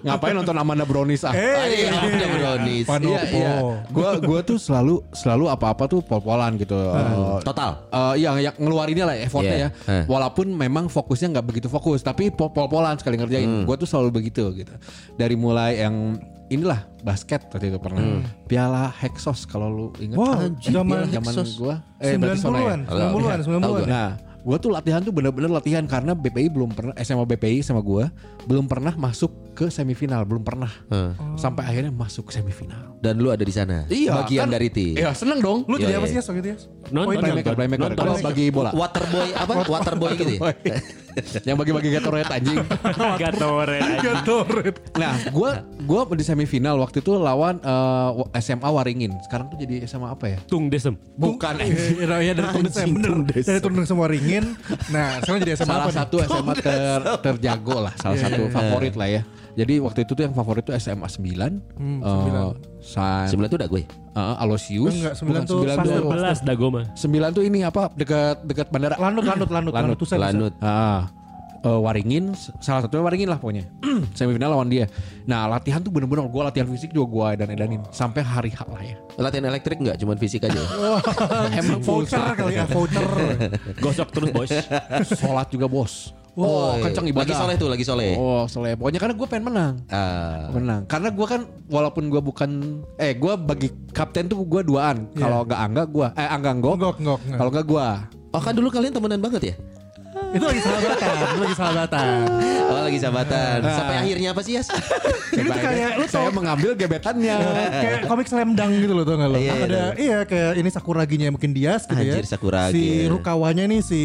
Ngapain nonton Amanda Brownies ah? Iya, udah brownies. Panopo. Iya, iya. Gua gua tuh selalu selalu apa-apa tuh pol-polan gitu. Eh, Total. eh, iya yang ngeluarinnya lah effortnya Iya. ya. Eh. Walaupun memang fokusnya nggak begitu fokus, tapi pol- pol-polan sekali ngerjain. Gua tuh selalu begitu gitu. Dari mulai yang inilah basket waktu itu pernah. Piala Hexos kalau lu ingat. Wow, Anjing, zaman- zaman gua eh berarti Sona ya? 90-an, 90-an, 90-an. Nah, gue tuh latihan tuh bener-bener latihan karena BPI belum pernah SMA BPI sama gue belum pernah masuk ke semifinal, belum pernah. Sampai akhirnya masuk ke semifinal. Dan lu ada di sana. Bagian kan- dari tim. Iya, seneng dong. Lu jadi Iya, apa iya. sih ya waktu itu ya? Nonton, Playmaker, playmaker. Nonton. Kalau bagi bola. Waterboy apa? Waterboy gitu ya? yang bagi-bagi Gatorade anjing. Gatorade. Gatorade. Nah, gue gua di semifinal waktu itu lawan eh, SMA Waringin. Sekarang tuh jadi SMA apa ya? Tung Desem. Bukan Iya, iya, iya, dari turun saya bener. Dari turun semua ringin. Nah, sekarang jadi SMA salah apa nih? satu SMA ter, terjago lah, salah satu favorit lah ya. Jadi waktu itu tuh yang favorit tuh SMA 9. Hmm, eh, San, Sebelah tuh udah gue. eh, Alosius. Enggak, sembilan Bukan, tuh sembilan Sastra. tuh- 11 Dagoma. Sembilan tuh ini apa dekat dekat bandara. Lanut, lanut, lanut, lanut, Tusan, Tusan. Lanut. Ah, eh, Waringin, salah satunya Waringin lah pokoknya. Semifinal lawan dia. Nah latihan tuh bener-bener gue latihan fisik juga gue dan edanin sampai hari H lah ya. Latihan elektrik enggak? Cuman fisik aja. Emang Voucher kali ya, voucher. Gosok terus bos. Sholat juga bos. Oh, Oh, kencang ibadah. Lagi soleh tuh, lagi soleh. Oh soleh. Pokoknya karena gue pengen menang. Ah. Menang. Karena gue kan walaupun gue bukan eh gue bagi kapten tuh gue duaan. Kalau nggak angga gue eh angga enggok, enggok. Kalau nggak gue. Oh kan dulu kalian temenan banget ya? Itu lagi sahabatan, itu lagi sahabatan. Oh lagi sahabatan. Sampai akhirnya apa sih Yas? Ini tuh kayak lu saya tau mengambil gebetannya. kayak komik slam dunk gitu loh tau gak lo? Iya, iya, Ada iya kayak ini Sakuraginya mungkin Dias gitu ya. Anjir, Sakuragi. Si Rukawanya nih si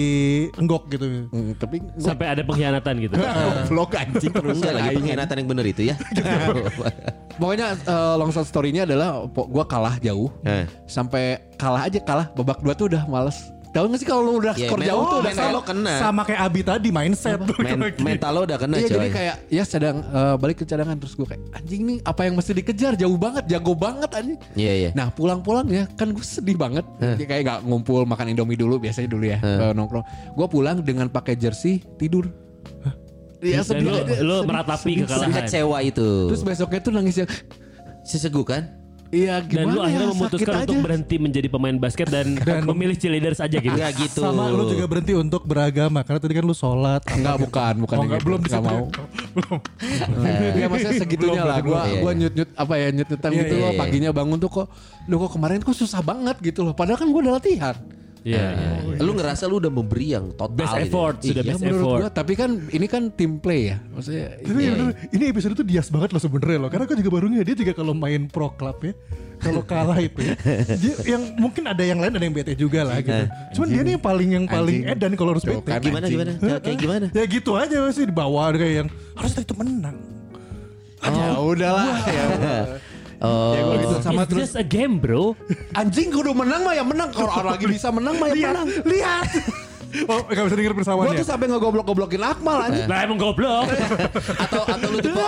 Enggok gitu. Hmm, tapi Sampai ada pengkhianatan gitu. vlog anjing terus Enggak lagi pengkhianatan yang bener itu ya. Pokoknya eh, long shot story-nya adalah gua kalah jauh. Eh. Sampai kalah aja kalah babak dua tuh udah males. Tahu gak sih kalau lu udah Iya, skor jauh tuh udah sama. lo kena. Sama kayak Abi tadi mindset. Men- mental lo udah kena Iya coy. jadi kayak ya sedang eh, balik ke cadangan terus gue kayak anjing nih apa yang mesti dikejar jauh banget jago banget anjing. Iya iya. Nah pulang-pulang ya kan gue sedih banget Dia kayak gak ngumpul makan indomie dulu biasanya dulu ya eh, nongkrong. Gue pulang dengan pakai jersey tidur. Iya Dan sedih lu, aja, lu sedih, meratapi sedih. kekalahan. Kecewa itu. Terus besoknya tuh nangis ya. Sesegu Iya Dan gimana lu akhirnya ya, memutuskan sakit untuk aja. berhenti menjadi pemain basket dan, memilih cheerleaders aja gitu. Enggak gitu. Sama lu juga berhenti untuk beragama karena tadi kan lu sholat. Enggak bukan bukan Oh, enggak, gitu. belum Nggak disebut. mau. Iya maksudnya segitunya Belum, lah. belum, Gua belum. gua Iya, nyut nyut apa ya nyut nyutan Iya, gitu iya, loh. iya. Paginya bangun tuh kok, lu kok kemarin kok susah banget gitu loh. Padahal kan gua udah latihan. Iya, iya. Lu ngerasa lu udah memberi yang total Best gitu. effort, sudah Iya best menurut effort. gua. Tapi kan ini kan tim play ya. Maksudnya Tapi bener, ini episode tuh Dias banget loh sebenarnya loh. Karena aku juga baru dia juga kalau main pro club ya. Kalau kalah itu ya. Dia yang mungkin ada yang lain ada yang bete juga lah gitu. Cuman dia nih yang paling yang paling Anjing. edan kalau harus bete. Gimana gimana? Kayak kayak gimana? Ya gitu aja sih di bawah kayak yang harusnya itu menang. ya udahlah. ya. Oh, Ya gua gitu sama It's terus just a game bro. anjing udah menang mah ya menang. Kalau orang lagi bisa menang mah ya menang. Lihat. Oh, gak bisa denger Gua persawaannya. tuh sampai ngegoblok-goblokin Akmal anjing. Lah emang goblok. atau atau lu tipe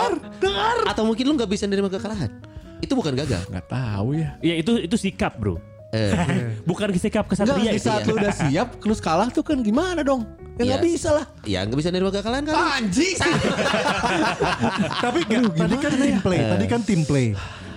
atau mungkin lu nggak bisa nerima kekalahan. Itu bukan gagal. Nggak tahu ya. ya itu itu sikap bro. Eh, Bukan sikap kesatria di itu. saat ya. lu udah siap terus kalah tuh kan gimana dong? Ya nggak Iya. bisa lah. ya nggak bisa nerima kekalahan kan? Anjing. Tapi gak, tadi kan tim play, tadi kan tim play.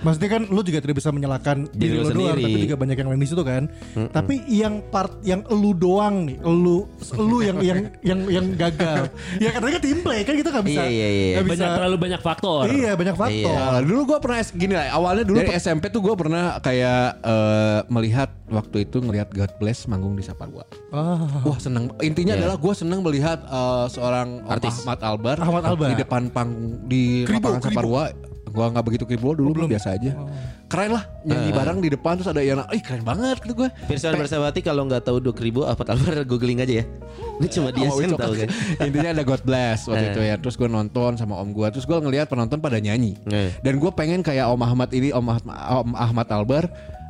Maksudnya kan lu juga tidak bisa menyalahkan Diri diri lu lu doang, sendiri. tapi juga banyak yang lain di situ kan. Tapi yang part yang lu doang nih, lu lu yang yang yang yang gagal. ya katanya kan tim play kan kita nggak bisa. Iya, iya, iya. nggak bisa. Banyak terlalu banyak faktor. Iya banyak faktor. Iya. Dulu gue pernah gini lah awalnya dulu dari SMP tuh gue pernah kayak eh, melihat waktu itu ngelihat God Bless manggung di Saparua. Ah. Wah seneng. Intinya Iya. adalah gue seneng melihat eh, seorang Artis. Ahmad Albar, Ahmad Albar. di depan panggung di Kribo, lapangan. Saparua. Gue nggak begitu kribo dulu belum biasa aja. Keren lah nyanyi bareng di depan terus ada yang, ih keren banget gitu gue. Pirsawan bersawati kalau nggak tahu dua ribu apa Alvar googling aja ya. Ini cuma dia Oh, sih yang tahu kan. Intinya ada God Bless waktu Eh. itu ya. Terus gue nonton sama om gue. Terus gue ngelihat penonton pada nyanyi. Eh. Dan gue pengen kayak Om Ahmad ini, Om Ahmad, Om Ahmad Albar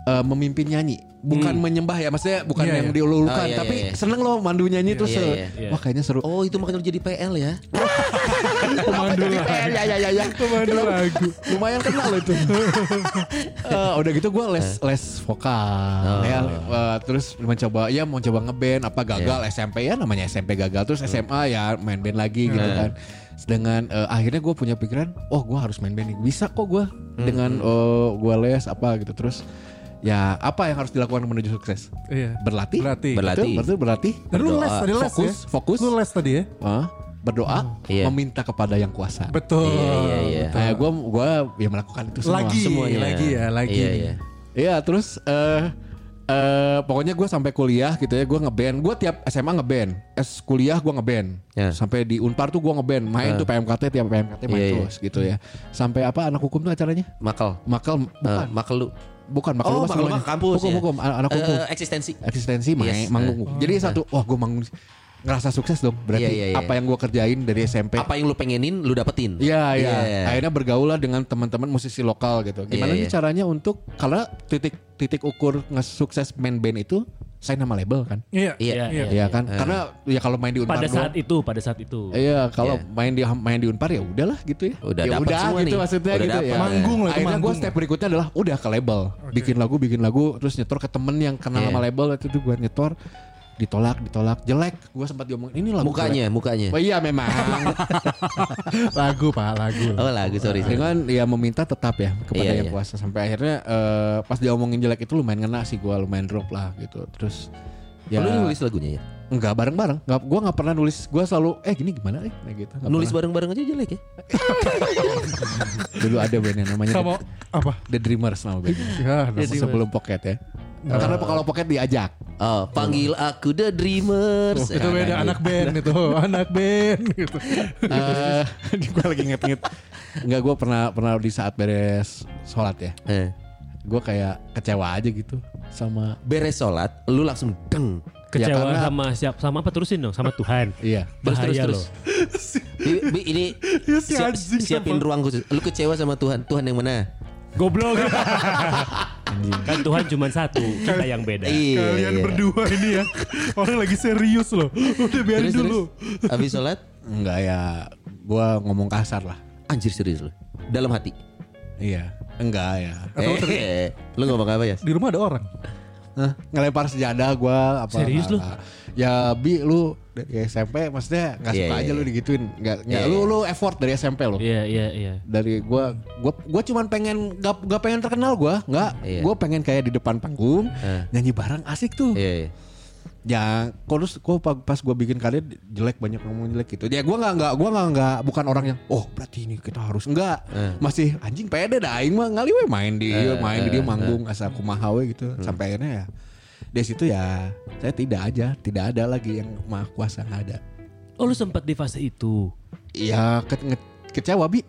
eh, memimpin nyanyi. Bukan menyembah ya maksudnya bukan Iya, yang iya. diululukan Oh, iya, tapi iya, iya. seneng loh mandu nyanyi terus Iya, eh, iya, iya. wah kayaknya seru. Oh itu makanya lu jadi PL ya? pemandu ya ya ya ya. Pemandu lagu. lumayan kenal loh itu. Eh, udah gitu gue les les vokal ya. Eh, terus mencoba ya mau coba ngeband apa gagal? SMP ya namanya SMP gagal. Terus SMA ya main band lagi gitu kan. Dengan eh, akhirnya gue punya pikiran oh gue harus main band nih. Bisa kok gue dengan eh, gue les apa gitu. Terus ya apa yang harus dilakukan menuju sukses Iya. berlatih Berlatih. Berlatih. betul, betul berlatih Dan lu Berdoa. les tadi les Fokus, ya? fokus. Lu les tadi ya? Ah, berdoa Iya. meminta kepada yang kuasa Betul. Iya, iya, iya. Nah, gue gua ya melakukan itu semua. Lagi, semuanya. lagi ya, lagi. Iya iya. Iya, terus eh eh pokoknya gue sampai kuliah gitu ya, gue ngeband. Gue tiap SMA ngeband, es kuliah gue ngeband. Ya. Sampai di Unpar tuh gue ngeband, main tuh PMKT tiap PMKT main Iya, iya. terus gitu ya. Sampai apa anak hukum tuh acaranya? Makal. Makal Eh, bukan, makal lu. Bukan makal Oh, luas namanya. mah kampus hukum, ya. hukum, anak anak hukum. Eh, eksistensi. Eksistensi Yes. manggung. Jadi satu, wah gue manggung ngerasa sukses dong. Berarti Iya, iya, iya. apa yang gue kerjain dari SMP Apa yang lu pengenin lu dapetin. Iya iya. Iya. Akhirnya bergaul lah dengan teman-teman musisi lokal gitu. Gimana nih iya. caranya untuk karena titik titik ukur nge-sukses main band itu saya nama label kan. Iya. Iya. Iya, Iya kan? Karena ya kalau main di Unpar Pada doang- saat itu, pada saat itu. Iya, kalau Iya. main di main di Unpar ya udahlah gitu ya. Udah ya udah semua gitu nih. maksudnya Udah gitu dapet. ya. Manggung lagi, Akhirnya gue step berikutnya adalah udah ke label. Bikin lagu, bikin lagu terus nyetor ke temen yang kenal Iya. sama label itu tuh gue nyetor ditolak, ditolak, jelek. Gue sempat diomongin ini lagu Mukanya, mukanya. jelek." Oh iya memang. Lagu Pak, lagu. Oh lagu sorry. sorry. dengan ya meminta tetap ya kepada Iya, yang iya. kuasa sampai akhirnya eh, pas dia omongin jelek itu lumayan ngena sih gue lumayan drop lah gitu terus ya Lu nulis lagunya ya? enggak bareng-bareng nggak gue nggak pernah nulis gue selalu eh gini gimana eh Kayak gitu Nggak Nulis bareng-bareng aja jelek ya? dulu ada band yang namanya Sama The, apa? The Dreamers nama bandnya Ya, Nama sebelum Pocket ya karena kalau Pocket diajak Oh, panggil aku The Dreamers. itu beda anak band itu, anak band gitu. eh gue lagi inget-inget Enggak gue pernah pernah di saat beres sholat ya Eh, gue kayak kecewa aja gitu sama beres sholat, lu langsung deng. Ya, Kecewa karena- sama siap sama apa terusin dong sama Tuhan. iya Terus terus terus. Bi, ini si siap- siapin ruang khusus. Lu kecewa sama Tuhan. Tuhan yang mana? Goblok. kan Tuhan cuma satu, kita yang beda. Iya. Kalian iya. berdua ini ya, orang lagi serius loh. Udah biarin dulu. terus. Habis sholat, enggak ya gue ngomong kasar lah anjir serius lu. Dalam hati. iya enggak ya Eh, lu ngomong apa ya? Di rumah ada orang. Hah? ngelempar sejadah gua apa Serius lu? ya bi lu dari SMP maksudnya nggak Iya, suka iya, aja lu iya. digituin nggak nggak Iya, lu iya. lu effort dari SMP lo Iya, iya, iya. dari gua gua gua cuman pengen gak, gak pengen terkenal gua nggak Iya. gua pengen kayak di depan panggung Eh. nyanyi bareng asik tuh Iya, iya. ya terus gua pa- pas gua bikin karya jelek banyak ngomong jelek gitu ya gua nggak nggak gua nggak nggak bukan orang yang oh berarti ini kita harus enggak Eh. masih anjing pede dah aing mah ngali we main di main di dia manggung asal kumaha we gitu Hmm. sampai akhirnya ya dari situ ya saya tidak aja tidak ada lagi yang maha kuasa nggak ada Oh lu sempat di fase itu. ya ke, kecewa bi.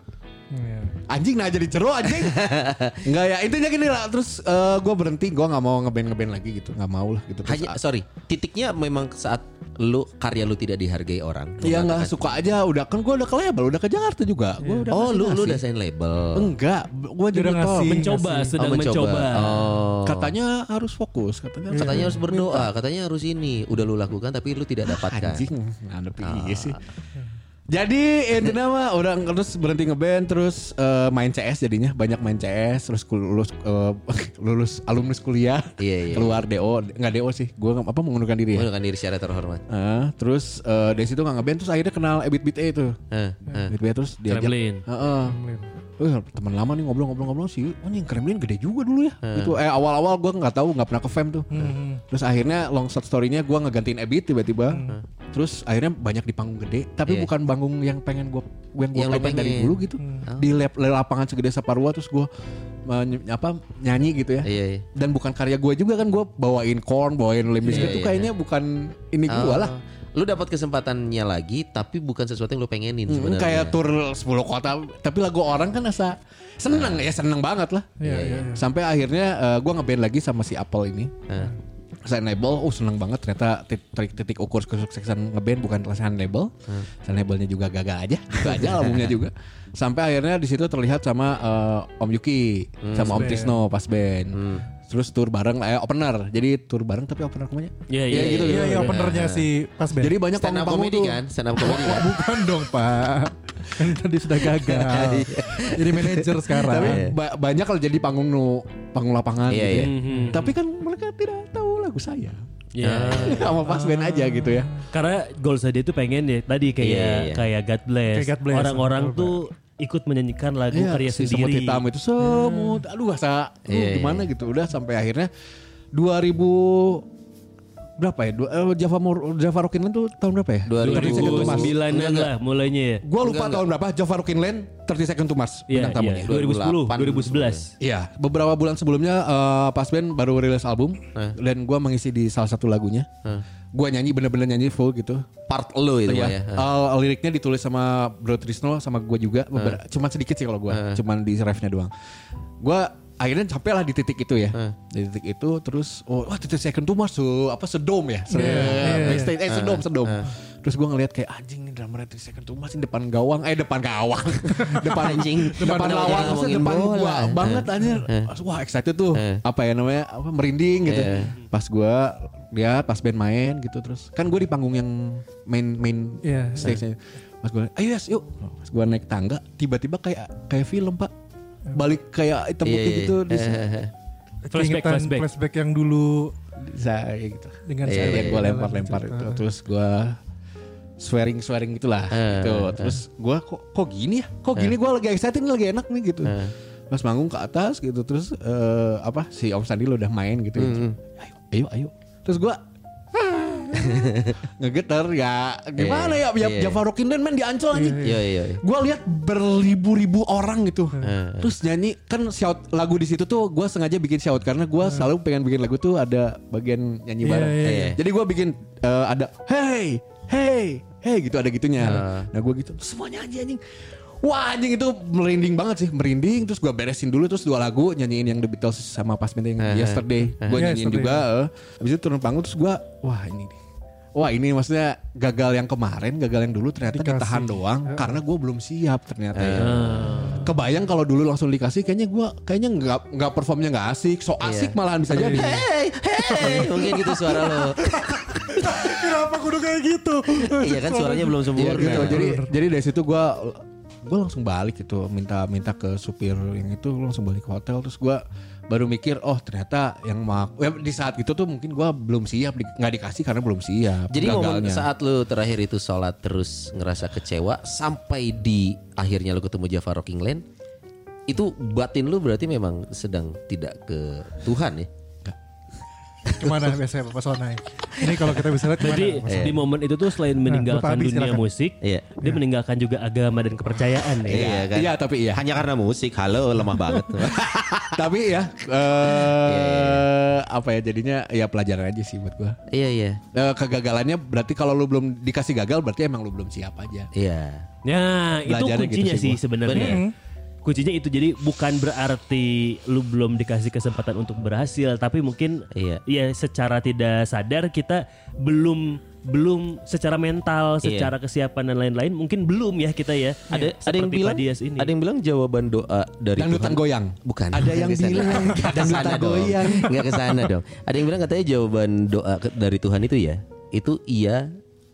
Anjing nah jadi ceru anjing nggak ya intinya gini lah terus gue berhenti gue nggak mau ngeband ngeband lagi gitu nggak mau lah gitu terus Hanya sorry, titiknya memang saat lu karya lu tidak dihargai orang. Iya nggak suka aja udah kan gue udah ke label udah ke Jakarta juga gue udah Oh, ngasih- lu lu ngasih. udah sign label. enggak gue Dia jadi udah ngasih. Mencoba, sedang Oh, mencoba. Oh. katanya harus fokus katanya Katanya harus berdoa, katanya harus ini. Udah lu lakukan tapi lu tidak dapatkan. anjing ngadep iya sih jadi intinya mah udah terus berhenti ngeband terus eh, main CS jadinya banyak main CS terus lulus eh, lulus alumnus kuliah Iya, iya. keluar DO nggak DO sih gue apa mengundurkan diri ya Mengundurkan diri secara terhormat. Eh, terus eh, dari situ nggak ngeband terus akhirnya kenal Ebit Beat itu Eh, eh. Ebit Beat terus diajak Kremlin. Heeh. Eh, teman lama nih ngobrol-ngobrol-ngobrol sih. Oh, yang Kremlin gede juga dulu ya. Gitu. Eh awal-awal gue nggak tahu, nggak pernah ke fam tuh. Terus akhirnya long shot story-nya gue ngegantiin Ebit tiba-tiba. Terus akhirnya banyak di panggung gede, tapi Iya. bukan panggung yang pengen gue yang gue pengen, dari dulu gitu. Di lap- lapangan segede Saparua terus gue apa nyanyi gitu ya. Iya, iya. Dan bukan karya gue juga kan gue bawain corn, bawain limbis Iya, itu iya. kayaknya bukan ini gue Oh. lah. Lu dapat kesempatannya lagi tapi bukan sesuatu yang lu pengenin Hmm, sebenarnya. kayak tour 10 kota tapi lagu orang kan asa seneng ya seneng banget lah. Iya, iya, iya. sampai akhirnya gue ngeband lagi sama si Apple ini. Eh. Sign label, oh seneng banget. Ternyata titik, titik ukur kesuksesan ngeband bukan sign label, sign labelnya juga gagal aja, gitu aja albumnya juga. Sampai akhirnya di situ terlihat sama eh, Om Yuki, sama Om Tisno pas band. Terus tour bareng eh opener. Jadi tour bareng tapi opener ke mana? Iya, iya, gitu. Iya, iya gitu. openernya si Pas Ben. Jadi banyak Stand up comedy tuh. kan, stand up comedy kan. bukan dong Pak. Kan tadi sudah gagal. Jadi manajer sekarang. Tapi ba- banyak kalau jadi panggung nu panggung lapangan Iya, gitu iya. ya. Tapi kan mereka tidak tahu lagu saya. Iya. Sama pas band aja gitu ya. Karena goals dia tuh pengen ya tadi kayak Iya, iya. kayak God Bless. Kayak God Bless, Orang-orang tuh ikut menyanyikan lagu Iya, karya si semut sendiri. hitam itu semut. Aduh asa Iya, iya. gimana gitu. Udah sampai akhirnya 2000 berapa ya? Dua, eh, Java Mor- Java Rockin Land tuh tahun berapa ya? 2000. 30 Second to Mars. 2009 lah mulainya ya. Gua lupa tahun berapa Java Rockin Land 30 Second to Mars Iya, bintang tamunya. iya. 2010, 2011. Iya, beberapa bulan sebelumnya eh, pas band baru rilis album dan gua mengisi di salah satu lagunya. Gua nyanyi bener-bener nyanyi full gitu. Part lo itu Iya, Pak, ya. eh, liriknya ditulis sama Bro Trisno sama gua juga. Beber- Cuman sedikit sih kalau gua, cuman di refnya doang. Gua akhirnya sampai lah di titik itu ya. Di titik itu terus oh wah titik second tuh masuk apa sedom ya. Se- backstage, eh sedom sedom. Terus gua ngeliat kayak anjing nih drummer titik second tuh masih depan gawang, eh depan gawang. depan Anjing. depan Kenapa lawan maksudnya depan bola? gua banget anjir. Wah excited tuh. Apa ya namanya? Apa merinding gitu. Pas gua lihat pas band main gitu terus kan gue di panggung yang main main Iya. stage-nya. Pas gue ayo yes yuk. Pas gue naik tangga tiba-tiba kayak kayak film pak. Balik kayak hitam Iya, putih iya. gitu. Di, Flashback, Keingetan flashback. flashback yang dulu saya gitu. dengan Iya, Saya iya, gue lempar-lempar itu terus gue swearing swearing gitulah gitu. Terus gue kok kok gini ya? Kok gini gue lagi excited nih, lagi enak nih gitu. Pas manggung ke atas gitu terus eh, apa si Om Sandi lo udah main gitu. ya. Ayo ayo ayo. Terus gue ngegeter ya gimana ya ya Iya. Java Rockin Land main di Ancol anjing. Iya iya. iya. Gue lihat berribu-ribu orang gitu. Terus nyanyi kan shout lagu di situ tuh gue sengaja bikin shout karena gue selalu pengen bikin lagu tuh ada bagian nyanyi Iya, bareng. iya, iya. Jadi gue bikin eh, ada hey hey hey gitu ada gitunya. Nah gue gitu terus semua nyanyi anjing. Wah anjing itu merinding banget sih merinding terus gue beresin dulu terus dua lagu nyanyiin yang The Beatles sama pas yang Yesterday gue nyanyiin Yesterday. juga eh. habis itu turun panggung terus gue wah ini nih Wah ini maksudnya gagal yang kemarin, gagal yang dulu ternyata Dikasih. ditahan doang karena gue belum siap ternyata ya. Kebayang kalau dulu langsung dikasih, kayaknya gue kayaknya nggak nggak performnya nggak asik, so asik malahan bisa jadi. Hey, hey, mungkin gitu suara lo. Kenapa kudu kayak gitu? Iya kan suaranya belum Iya sempurna. gitu. Jadi jadi dari situ gue gue langsung balik gitu, minta minta ke supir yang itu langsung balik ke hotel terus gue baru mikir oh ternyata yang mak ya, di saat itu tuh mungkin gue belum siap di- nggak dikasih karena belum siap. Jadi momen saat lu terakhir itu sholat terus ngerasa kecewa sampai di akhirnya lu ketemu Java Rocking Land itu batin lu berarti memang sedang tidak ke Tuhan ya. Ke mana biasanya Bapak Sonai? Ini kalau kita bisa lihat ke mana? Jadi di momen itu tuh selain meninggalkan Bapak Abi, dunia silakan. musik, Iya. dia meninggalkan juga agama dan kepercayaan ya. Iya kan? Iya tapi iya. Hanya karena musik, halo lemah banget. tapi ya eh apa ya jadinya ya pelajaran aja sih buat gue. iya iya. Eh, kegagalannya berarti kalau lu belum dikasih gagal berarti emang lu belum siap aja. Iya. Nah, itu gitu kuncinya sih sih gua. sebenarnya. Kuncinya itu jadi bukan berarti lu belum dikasih kesempatan untuk berhasil, tapi mungkin Iya. ya secara tidak sadar kita belum belum secara mental, Iya. secara kesiapan dan lain-lain mungkin belum ya kita ya. Ada ada yang bilang ini. ada yang bilang jawaban doa dari Dangdutan Tuhan goyang. Bukan. Ada yang Nggak ke sana. bilang dangdutan goyang. Nggak ke sana dong. Ada yang bilang katanya jawaban doa dari Tuhan itu ya, itu iya,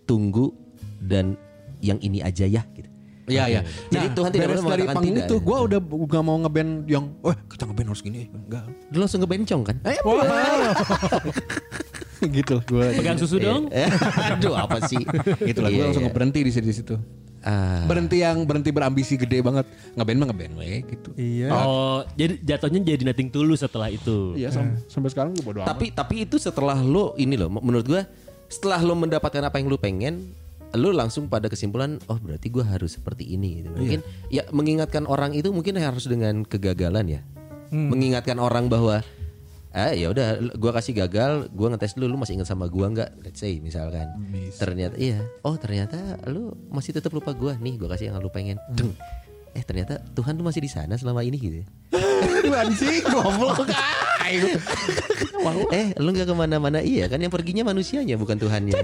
tunggu dan yang ini aja ya gitu. Iya iya. Jadi Tuhan tidak beres pernah dari mengatakan panggung tidak, itu, ya? gue udah gak mau ngeband yang, wah kita ngeband harus gini, enggak. Lu langsung ngebencong kan? Eh, gitu gue. Pegang susu dong. Aduh apa sih? Gitu lah, gue Iya, langsung iya. berhenti di situ. di situ. Ah, Berhenti yang berhenti berambisi gede banget. Ngeband mah ngeband we gitu. Iya. Oh, jadi jatuhnya jadi nothing tulus setelah itu. Iya sam- sampai sekarang gue bodo amat. tapi tapi itu setelah lo ini loh menurut gua setelah lo mendapatkan apa yang lo pengen lo langsung pada kesimpulan oh berarti gua harus seperti ini gitu. mungkin ya mengingatkan orang itu mungkin harus dengan kegagalan ya. Mengingatkan orang bahwa ah ya udah gua kasih gagal gua ngetes dulu lu masih ingat sama gua nggak? Let's say misalkan. Ternyata iya. Oh ternyata lu masih tetap lupa gua. Nih gua kasih yang lu pengen. Dung. eh ternyata Tuhan tuh masih di sana selama ini gitu ya. anjing goblok. Eh lu nggak ke mana-mana. Iya kan yang perginya manusianya bukan Tuhannya